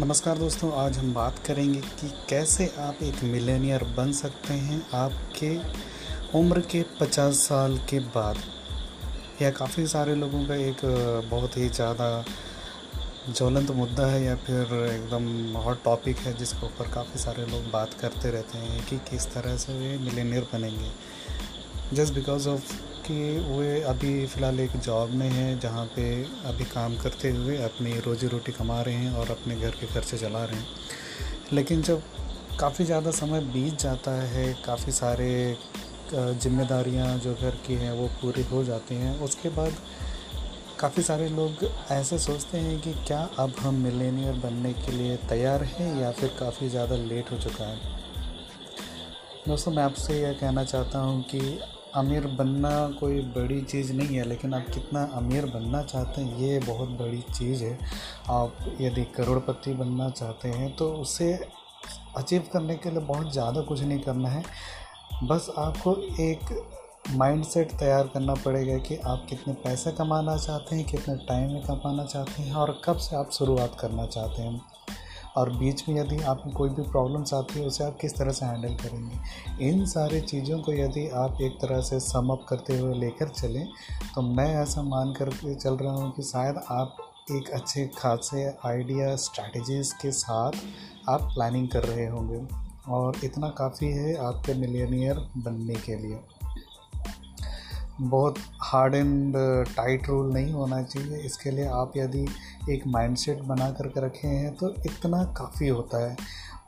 नमस्कार दोस्तों, आज हम बात करेंगे कि कैसे आप एक मिलेनियर बन सकते हैं आपके उम्र के 50 साल के बाद। यह काफ़ी सारे लोगों का एक बहुत ही ज़्यादा ज्वलंत मुद्दा है या फिर एकदम हॉट टॉपिक है जिसके ऊपर काफ़ी सारे लोग बात करते रहते हैं कि किस तरह से वे मिलेनियर बनेंगे। जस्ट बिकॉज़ ऑफ़ कि वे अभी फ़िलहाल एक जॉब में हैं, जहाँ पे अभी काम करते हुए अपनी रोज़ी रोटी कमा रहे हैं और अपने घर के खर्चे चला रहे हैं। लेकिन जब काफ़ी ज़्यादा समय बीत जाता है, काफ़ी सारे जिम्मेदारियाँ जो घर की हैं वो पूरी हो जाती हैं, उसके बाद काफ़ी सारे लोग ऐसे सोचते हैं कि क्या अब हम मिलेनियर बनने के लिए तैयार हैं या फिर काफ़ी ज़्यादा लेट हो चुका है। दोस्तों, मैं आपसे यह कहना चाहता हूँ कि अमीर बनना कोई बड़ी चीज़ नहीं है, लेकिन आप कितना अमीर बनना चाहते हैं, ये बहुत बड़ी चीज़ है। आप यदि करोड़पति बनना चाहते हैं तो उसे अचीव करने के लिए बहुत ज़्यादा कुछ नहीं करना है। बस आपको एक माइंड सेट तैयार करना पड़ेगा कि आप कितने पैसे कमाना चाहते हैं, कितने टाइम में कमाना चाहते हैं, और कब से आप शुरुआत करना चाहते हैं। और बीच में यदि आप कोई भी प्रॉब्लम्स आती है, उसे आप किस तरह से हैंडल करेंगे? इन सारी चीज़ों को यदि आप एक तरह से सम अप करते हुए लेकर चलें तो मैं ऐसा मान कर चल रहा हूँ कि शायद आप एक अच्छे खासे आइडिया स्ट्रैटेजीज़ के साथ आप प्लानिंग कर रहे होंगे और इतना काफ़ी है आपके मिलेनियर बनने के लिए। बहुत हार्ड एंड टाइट रूल नहीं होना चाहिए। इसके लिए आप यदि एक माइंडसेट बना करके रखे हैं तो इतना काफ़ी होता है।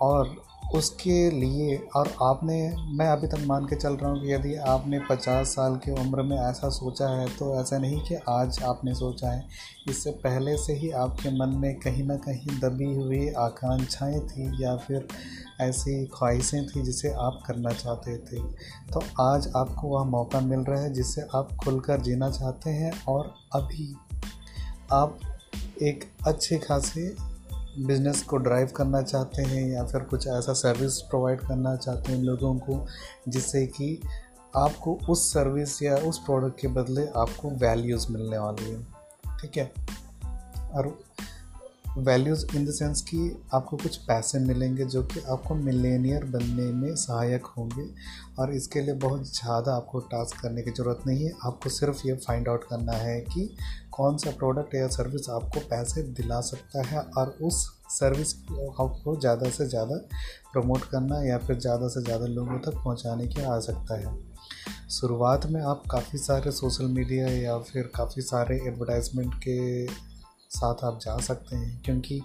और उसके लिए और आपने, मैं अभी तक मान के चल रहा हूँ कि यदि आपने पचास साल की उम्र में ऐसा सोचा है तो ऐसा नहीं कि आज आपने सोचा है। इससे पहले से ही आपके मन में कहीं ना कहीं दबी हुई आकांक्षाएँ थी या फिर ऐसी ख्वाहिशें थी जिसे आप करना चाहते थे। तो आज आपको वह मौका मिल रहा है जिससे आप खुलकर जीना चाहते हैं और अभी आप एक अच्छे खासे बिज़नेस को ड्राइव करना चाहते हैं या फिर कुछ ऐसा सर्विस प्रोवाइड करना चाहते हैं लोगों को, जिससे कि आपको उस सर्विस या उस प्रोडक्ट के बदले आपको वैल्यूज़ मिलने वाली है। ठीक है? और वैल्यूज़ इन द सेंस कि आपको कुछ पैसे मिलेंगे जो कि आपको मिलेनियर बनने में सहायक होंगे और इसके लिए बहुत ज़्यादा आपको टास्क करने की ज़रूरत नहीं है। आपको सिर्फ़ ये फाइंड आउट करना है कि कौन सा प्रोडक्ट या सर्विस आपको पैसे दिला सकता है और उस सर्विस आपको ज़्यादा से ज़्यादा प्रमोट करना या फिर ज़्यादा से ज़्यादा लोगों तक पहुँचाने की आ सकता है। शुरुआत में आप काफ़ी सारे सोशल मीडिया या फिर काफ़ी सारे एडवर्टाइजमेंट के साथ आप जा सकते हैं, क्योंकि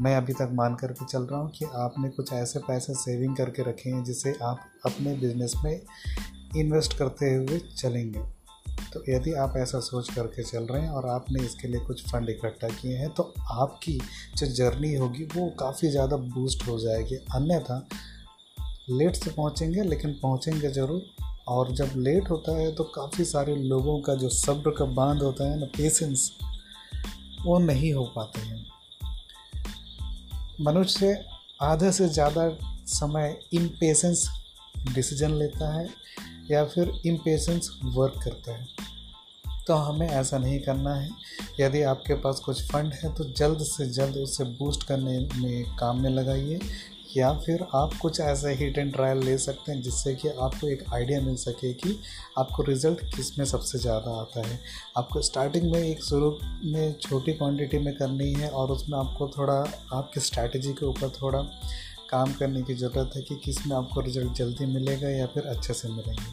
मैं अभी तक मान कर के चल रहा हूँ कि आपने कुछ ऐसे पैसे सेविंग करके रखे हैं, जिसे आप अपने बिज़नेस में इन्वेस्ट करते हुए चलेंगे। तो यदि आप ऐसा सोच करके चल रहे हैं और आपने इसके लिए कुछ फंड इकट्ठा किए हैं तो आपकी जो जर्नी होगी, वो काफ़ी ज़्यादा बूस्ट हो जाएगी। अन्यथा लेट से पहुँचेंगे, लेकिन पहुँचेंगे ज़रूर। और जब लेट होता है तो काफ़ी सारे लोगों का जो सब्र का बाँध होता है ना पेशेंस वो नहीं हो पाते हैं। मनुष्य आधे से ज़्यादा समय इम्पेशेंस डिसीज़न लेता है या फिर इम्पेशेंस वर्क करता है। तो हमें ऐसा नहीं करना है। यदि आपके पास कुछ फंड है तो जल्द से जल्द उसे बूस्ट करने में काम में लगाइए। या फिर आप कुछ ऐसे हिट एंड ट्रायल ले सकते हैं जिससे कि आपको एक आइडिया मिल सके कि आपको रिज़ल्ट किसमें सबसे ज़्यादा आता है। आपको स्टार्टिंग में एक शुरू में छोटी क्वांटिटी में करनी है और उसमें आपको थोड़ा, आपकी स्ट्रैटेजी के ऊपर थोड़ा काम करने की ज़रूरत है कि किसमें आपको रिज़ल्ट जल्दी मिलेगा या फिर अच्छे से मिलेंगे।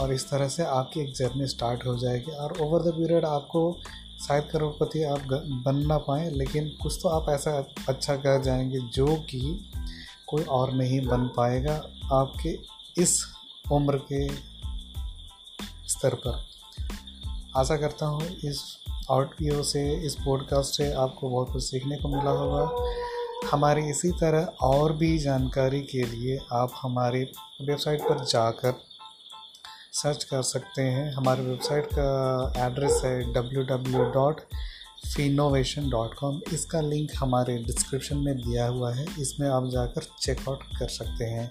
और इस तरह से आपकी एक जर्नी स्टार्ट हो जाएगी और ओवर द पीरियड आपको शायद करोड़पति आप बन ना पाएँ, लेकिन कुछ तो आप ऐसा अच्छा कर जाएँगे जो कि कोई और नहीं बन पाएगा आपके इस उम्र के स्तर पर। आशा करता हूँ इस ऑडियो से, इस पॉडकास्ट से आपको बहुत कुछ सीखने को मिला होगा। हमारी इसी तरह और भी जानकारी के लिए आप हमारी वेबसाइट पर जाकर सर्च कर सकते हैं। हमारे वेबसाइट का एड्रेस है W W dot Finnovation dot com इसका लिंक हमारे डिस्क्रिप्शन में दिया हुआ है। इसमें आप जाकर चेकआउट कर सकते हैं।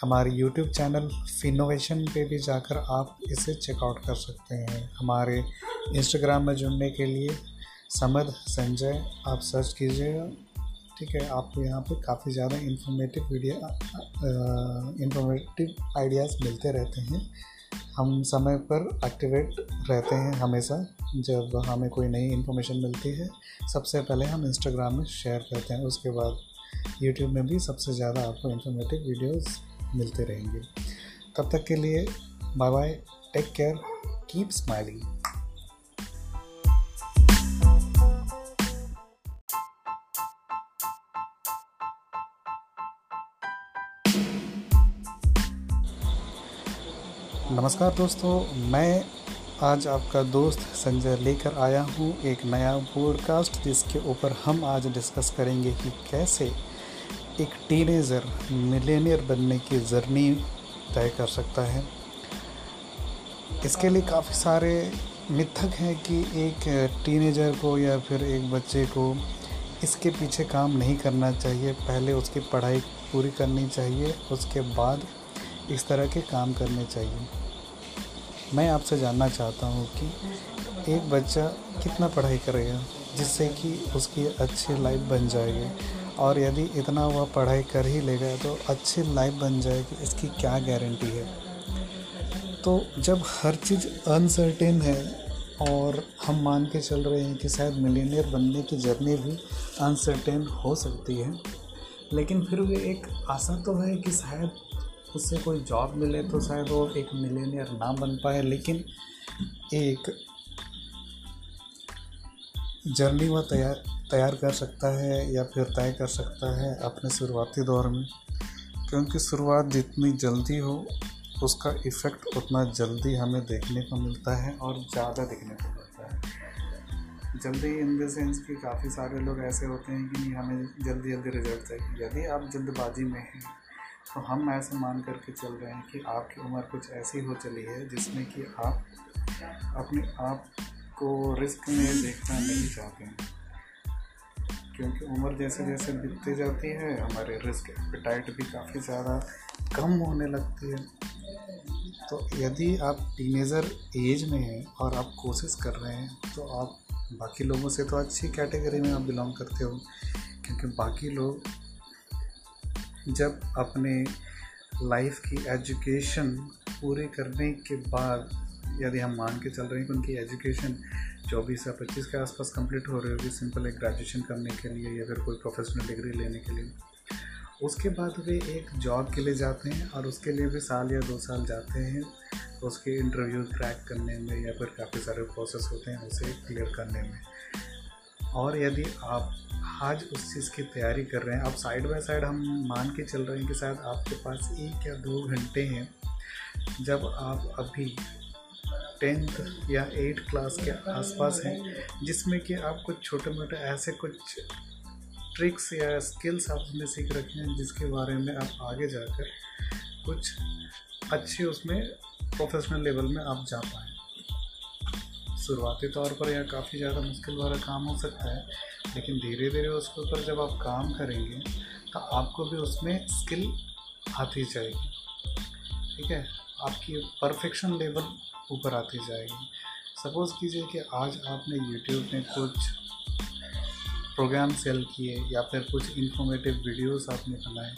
हमारे यूट्यूब चैनल फिनोवेशन पे भी जाकर आप इसे चेकआउट कर सकते हैं। हमारे इंस्टाग्राम में जुड़ने के लिए समद संजय, आप सर्च कीजिएगा ठीक है, आपको यहाँ पे काफ़ी ज़्यादा इंफॉर्मेटिव वीडियो इंफॉर्मेटिव आइडियाज़ मिलते रहते हैं। हम समय पर एक्टिवेट रहते हैं हमेशा, जब हमें कोई नई इन्फॉर्मेशन मिलती है, सबसे पहले हम इंस्टाग्राम में शेयर करते हैं, उसके बाद यूट्यूब में भी सबसे ज़्यादा आपको इन्फॉर्मेटिव वीडियोस मिलते रहेंगे। तब तक के लिए bye bye take care keep smiling नमस्कार दोस्तों, मैं आज आपका दोस्त संजय लेकर आया हूँ एक नया पॉडकास्ट जिसके ऊपर हम आज डिस्कस करेंगे कि कैसे एक टीनेजर मिलेनियर बनने की जर्नी तय कर सकता है। इसके लिए काफ़ी सारे मिथक हैं कि एक टीनेजर को या फिर एक बच्चे को इसके पीछे काम नहीं करना चाहिए। पहले उसकी पढ़ाई पूरी करनी चाहिए, उसके बाद इस तरह के काम करने चाहिए। मैं आपसे जानना चाहता हूँ कि एक बच्चा कितना पढ़ाई करेगा जिससे कि उसकी अच्छी लाइफ बन जाएगी? और यदि इतना वह पढ़ाई कर ही लेगा तो अच्छी लाइफ बन जाएगी, इसकी क्या गारंटी है? तो जब हर चीज़ अनसर्टेन है और हम मान के चल रहे हैं कि शायद मिलीनियर बनने की जर्नी भी अनसर्टेन हो सकती है, लेकिन फिर भी एक आशा तो है कि शायद उससे कोई जॉब मिले तो शायद वो एक मिलेनियर ना बन पाए, लेकिन एक जर्नी वह तैयार तैयार कर सकता है या फिर तय कर सकता है अपने शुरुआती दौर में। क्योंकि शुरुआत जितनी जल्दी हो, उसका इफ़ेक्ट उतना जल्दी हमें देखने को मिलता है और ज़्यादा देखने को मिलता है। जल्दी इन द सेंस कि काफ़ी सारे लोग ऐसे होते हैं कि नहीं, हमें जल्दी जल्दी रिज़ल्ट चाहिए। यदि आप जल्दबाजी में हैं तो हम ऐसे मान करके चल रहे हैं कि आपकी उम्र कुछ ऐसी हो चली है जिसमें कि आप अपने आप को रिस्क में देखना नहीं चाहते हैं। क्योंकि उम्र जैसे जैसे बीतती जाती है, हमारे रिस्क एपिटाइट भी काफ़ी ज़्यादा कम होने लगती है। तो यदि आप टीनेज़र एज में हैं और आप कोशिश कर रहे हैं तो आप बाकी लोगों से तो अच्छी कैटेगरी में आप बिलोंग करते हो, क्योंकि बाकी लोग जब अपने लाइफ की एजुकेशन पूरी करने के बाद, यदि हम मान के चल रहे हैं कि उनकी एजुकेशन चौबीस या पच्चीस के आसपास कंप्लीट हो रही होगी सिंपल एक ग्रेजुएशन करने के लिए या फिर कोई प्रोफेशनल डिग्री लेने के लिए, उसके बाद वे एक जॉब के लिए जाते हैं और उसके लिए भी साल या दो साल जाते हैं उसके इंटरव्यू क्रैक करने में या फिर काफ़ी सारे प्रोसेस होते हैं उसे क्लियर करने में। और यदि आप आज उस चीज़ की तैयारी कर रहे हैं, आप साइड बाय साइड हम मान के चल रहे हैं कि शायद आपके पास एक या दो घंटे हैं। जब आप अभी टेंथ या एट क्लास के आसपास हैं, जिसमें कि आप कुछ छोटे मोटे ऐसे कुछ ट्रिक्स या स्किल्स आप उसमें सीख रखे हैं, जिसके बारे में आप आगे जाकर कुछ अच्छे उसमें प्रोफेशनल लेवल में आप जा पाएँ। शुरुआती तौर पर यह काफ़ी ज़्यादा मुश्किल वाला काम हो सकता है, लेकिन धीरे धीरे उसके ऊपर जब आप काम करेंगे तो आपको भी उसमें स्किल आती जाएगी। ठीक है? आपकी परफेक्शन लेवल ऊपर आती जाएगी। सपोज़ कीजिए कि आज आपने यूट्यूब में कुछ प्रोग्राम सेल किए या फिर कुछ इन्फॉर्मेटिव वीडियोस आपने बनाए।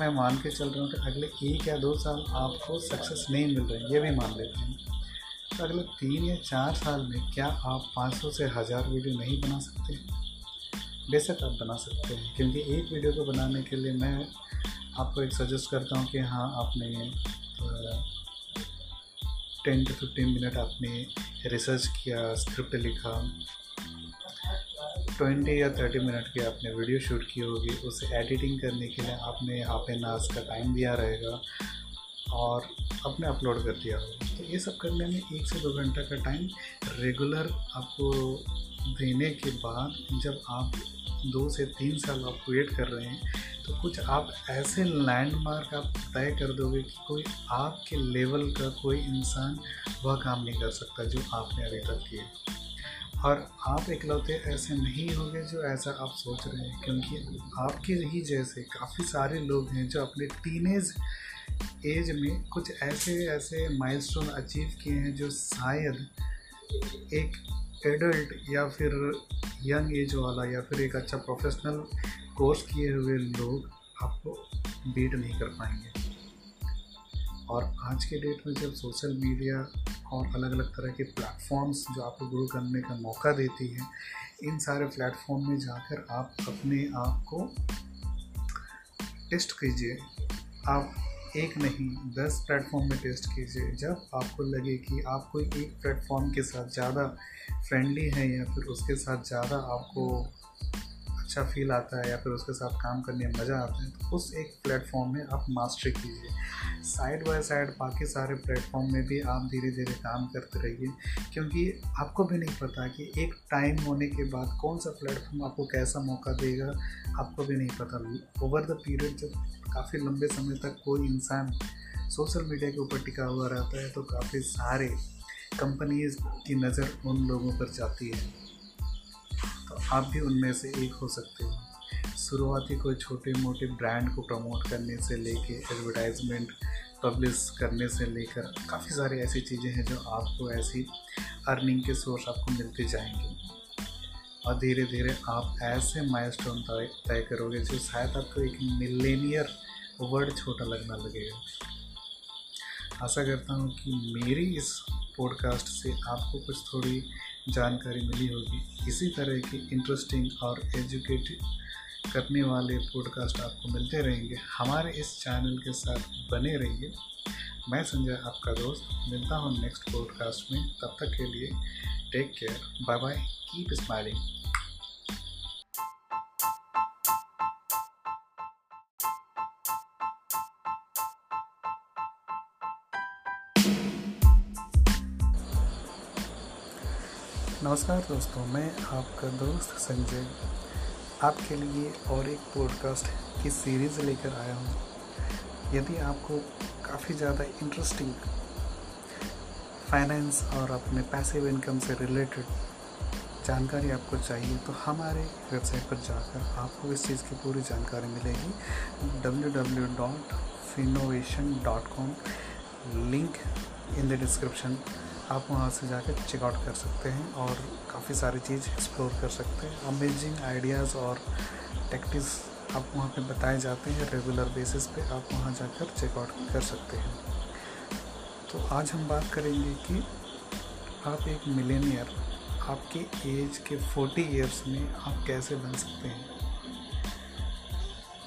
मैं मान के चल रहा हूँ कि अगले एक या दो साल आपको सक्सेस नहीं मिल रही, ये भी मान लेते हैं। अगले तीन या चार साल में क्या आप 500 से हज़ार वीडियो नहीं बना सकते बेशक आप बना सकते हैं, क्योंकि एक वीडियो को बनाने के लिए मैं आपको एक सजेस्ट करता हूँ कि हाँ आपने टेन टू फिफ्टीन मिनट आपने रिसर्च किया स्क्रिप्ट लिखा। ट्वेंटी या थर्टी मिनट की आपने वीडियो शूट की होगी। उसे एडिटिंग करने के लिए आपने हाफ़ एन आवर्स का टाइम दिया रहेगा। और अपने अपलोड कर दिया। हो तो ये सब करने में एक से दो घंटा का टाइम रेगुलर आपको देने के बाद जब आप दो से तीन साल आप वेट कर रहे हैं तो कुछ आप ऐसे लैंडमार्क आप तय कर दोगे कि कोई आपके लेवल का कोई इंसान वह काम नहीं कर सकता जो आपने अभी तक किए। और आप इकलौते ऐसे नहीं होंगे जो ऐसा आप सोच रहे हैं, क्योंकि आपके ही जैसे काफ़ी सारे लोग हैं जो अपने टीनेज एज में कुछ ऐसे ऐसे माइलस्टोन अचीव किए हैं जो शायद एक एडल्ट या फिर यंग एज वाला या फिर एक अच्छा प्रोफेशनल कोर्स किए हुए लोग आपको बीट नहीं कर पाएँगे। और आज के डेट में जब सोशल मीडिया और अलग अलग तरह के प्लेटफॉर्म्स जो आपको ग्रो करने का मौका देती हैं, इन सारे प्लेटफॉर्म में जाकर आप अपने आप को टेस्ट कीजिए। आप एक नहीं, दस प्लेटफॉर्म में टेस्ट कीजिए। जब आपको लगे कि आप कोई एक प्लेटफॉर्म के साथ ज़्यादा फ्रेंडली हैं या फिर उसके साथ ज़्यादा आपको अच्छा फील आता है या फिर उसके साथ काम करने में मज़ा आता है तो उस एक प्लेटफॉर्म में आप मास्टरी कीजिए। साइड बाय साइड बाकी सारे प्लेटफॉर्म में भी आप धीरे धीरे काम करते रहिए, क्योंकि आपको भी नहीं पता कि एक टाइम होने के बाद कौन सा प्लेटफॉर्म आपको कैसा मौका देगा, आपको भी नहीं पता। ओवर द पीरियड जब काफ़ी लंबे समय तक कोई इंसान सोशल मीडिया के ऊपर टिका हुआ रहता है तो काफ़ी सारे कंपनीज़ की नज़र उन लोगों पर जाती है। तो आप भी उनमें से एक हो सकते हो। शुरुआती कोई छोटे मोटे ब्रांड को प्रमोट करने से लेके एडवर्टाइजमेंट पब्लिश करने से लेकर काफ़ी सारी ऐसी चीज़ें हैं जो आपको ऐसी अर्निंग के सोर्स आपको मिलते जाएँगे। और धीरे धीरे आप ऐसे माइलस्टोन तय करोगे जो शायद आपको एक मिलेनियर वर्ड छोटा लगना लगेगा। आशा करता हूँ कि मेरी इस पॉडकास्ट से आपको कुछ थोड़ी जानकारी मिली होगी। इसी तरह की इंटरेस्टिंग और एजुकेटिव करने वाले पॉडकास्ट आपको मिलते रहेंगे। हमारे इस चैनल के साथ बने रहिए। मैं संजय, आपका दोस्त। मिलता हूँ नेक्स्ट पॉडकास्ट में। तब तक के लिए take care bye bye keep smiling नमस्कार दोस्तों, मैं आपका दोस्त संजय, आपके लिए और एक पॉडकास्ट की सीरीज़ लेकर आया हूँ। यदि आपको काफ़ी ज़्यादा इंटरेस्टिंग फाइनेंस और अपने पैसिव इनकम से रिलेटेड जानकारी आपको चाहिए तो हमारे वेबसाइट पर जाकर आपको इस चीज़ की पूरी जानकारी मिलेगी। www.finnovation.com link in the description आप वहाँ से जाकर चेकआउट कर सकते हैं और काफ़ी सारी चीज़ एक्सप्लोर कर सकते हैं। अमेजिंग आइडियाज़ और टेक्टिक्स आप वहाँ पे बताए जाते हैं रेगुलर बेसिस पे आप वहाँ जाकर चेकआउट कर सकते हैं। तो आज हम बात करेंगे कि आप एक मिलेनियर आपके एज के 40 इयर्स में आप कैसे बन सकते हैं।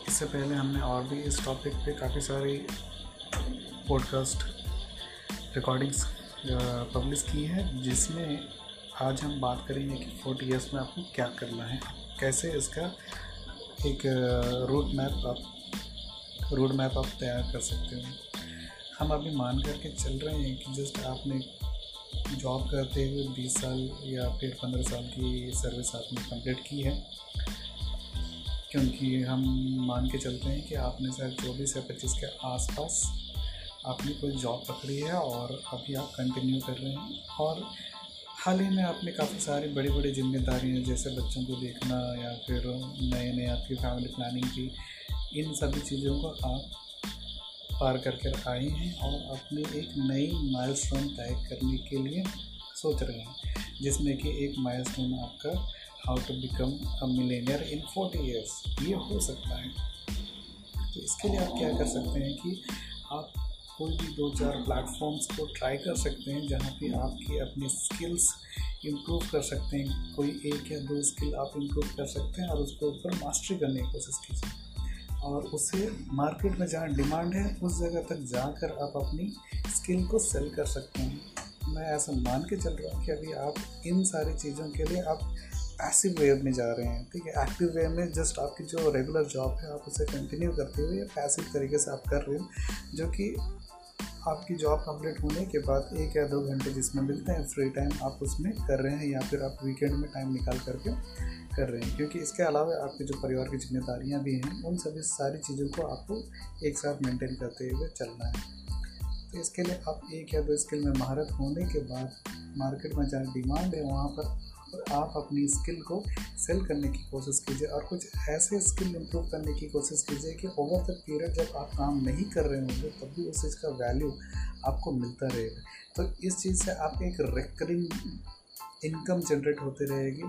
इससे पहले हमने और भी इस टॉपिक पे काफ़ी सारी पॉडकास्ट रिकॉर्डिंग्स पब्लिश की है, जिसमें आज हम बात करेंगे कि फोर्टी ईयर्स में आपको क्या करना है, कैसे इसका एक रूट मैप आप रोड मैप आप तैयार कर सकते हो। हम अभी मान करके चल रहे हैं कि जस्ट आपने जॉब करते हुए बीस साल या फिर पंद्रह साल की सर्विस आपने कंप्लीट की है। क्योंकि हम मान के चलते हैं कि आपने शायद चौबीस या पच्चीस के आसपास आपने कोई जॉब पकड़ी है और अभी आप कंटिन्यू कर रहे हैं? और हाल ही में आपने काफ़ी सारी बड़ी बड़ी जिम्मेदारियाँ, जैसे बच्चों को देखना या फिर नए नए आपकी फैमिली प्लानिंग की, इन सभी चीज़ों को आप पार करके आए हैं और अपने एक नई माइलस्टोन तय करने के लिए सोच रहे हैं, जिसमें कि एक माइलस्टोन आपका how to become a millionaire in forty years ये हो सकता है। तो इसके लिए आप क्या कर सकते हैं कि आप कोई भी दो चार प्लेटफॉर्म्स को ट्राई कर सकते हैं जहाँ पे आपकी अपनी स्किल्स इम्प्रूव कर सकते हैं। कोई एक या दो स्किल आप इम्प्रूव कर सकते हैं और उसके ऊपर मास्टरी करने की कोशिश कीजिए। और उससे मार्केट में जहाँ डिमांड है, उस जगह तक जाकर आप अपनी स्किल को सेल कर सकते हैं। मैं ऐसा मान के चल रहा हूँ कि अभी आप इन सारी चीज़ों के लिए आप पैसिव वे में जा रहे हैं। ठीक है एक्टिव वे में जस्ट आपकी जो रेगुलर जॉब है, आप उसे कंटिन्यू करते हुए या पैसिव तरीके से आप कर रहे हो, जो कि आपकी जॉब कंप्लीट होने के बाद एक या दो घंटे जिसमें मिलते हैं, फ्री टाइम आप उसमें कर रहे हैं या फिर आप वीकेंड में टाइम निकाल करके कर रहे हैं। क्योंकि इसके अलावा आपके जो परिवार की जिम्मेदारियाँ भी हैं, उन सभी सारी चीज़ों को आपको एक साथ मेंटेन करते हुए चलना है। तो इसके लिए आप एक या दो स्किल में महारत होने के बाद मार्केट में जहाँ डिमांड है, वहाँ पर और आप अपनी स्किल को सेल करने की कोशिश कीजिए और कुछ ऐसे स्किल इम्प्रूव करने की कोशिश कीजिए कि ओवर द पीरियड जब आप काम नहीं कर रहे होंगे, तब भी उस चीज़ का वैल्यू आपको मिलता रहेगा। तो इस चीज़ से आप एक रिकरिंग इनकम जनरेट होती रहेगी।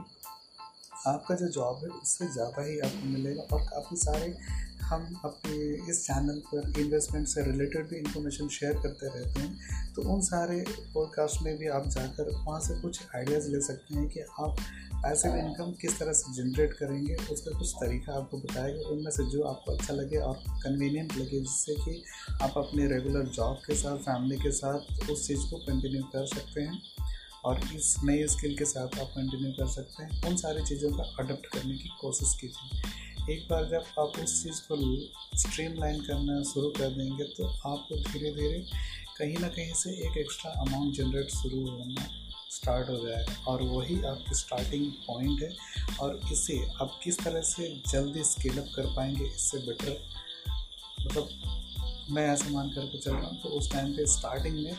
आपका जो जॉब है, उससे ज़्यादा ही आपको मिलेगा और काफ़ी सारे हम अपने इस चैनल पर इन्वेस्टमेंट से रिलेटेड भी इंफॉर्मेशन शेयर करते रहते हैं। तो उन सारे पॉडकास्ट में भी आप जाकर वहाँ से कुछ आइडियाज़ ले सकते हैं कि आप पैसिव इनकम किस तरह से जनरेट करेंगे, उसका कुछ तरीका आपको बताएगा। उनमें से जो आपको अच्छा लगे और कन्वीनियंट लगे, जिससे कि आप अपने रेगुलर जॉब के साथ फैमिली के साथ उस चीज़ को कंटिन्यू कर सकते हैं। और इस नए स्किल के साथ आप कंटिन्यू कर सकते हैं। उन सारी चीज़ों का अडोप्ट करने की कोशिश कीजिए। एक बार जब आप उस चीज़ को स्ट्रीम लाइन करना शुरू कर देंगे तो आपको धीरे धीरे कहीं ना कहीं से एक एक्स्ट्रा अमाउंट जनरेट शुरू होना स्टार्ट हो जाएगा। और वही आपकी स्टार्टिंग पॉइंट है। और इसे आप किस तरह से जल्दी स्केल अप कर पाएँगे, इससे बेटर मतलब मैं ऐसा मान करके चल रहा हूँ। तो उस टाइम पे स्टार्टिंग में,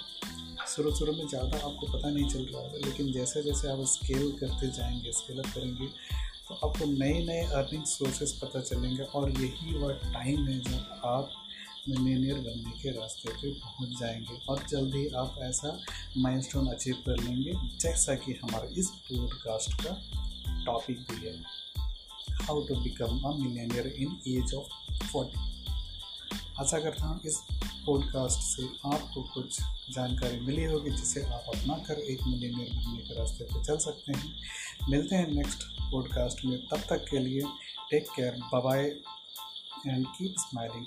शुरू शुरू में ज़्यादा आपको पता नहीं चल रहा होगा, लेकिन जैसे जैसे आप स्केल करते जाएँगे स्केल अप करेंगे तो आपको नए नए अर्निंग सोर्सेज पता चलेंगे और यही वह टाइम है जब आप मिलीनियर बनने के रास्ते पे पहुँच जाएँगे और जल्द ही आप ऐसा माइलस्टोन अचीव कर लेंगे, जैसा कि हमारा इस पॉडकास्ट का टॉपिक भी है how to become a millionaire in age of forty आशा करता हूँ इस पॉडकास्ट से आपको कुछ जानकारी मिली होगी, जिसे आप अपना कर एक मिलीनियर बनने के रास्ते पर चल सकते हैं। मिलते हैं नेक्स्ट पॉडकास्ट में। तब तक के लिए take care bye and keep smiling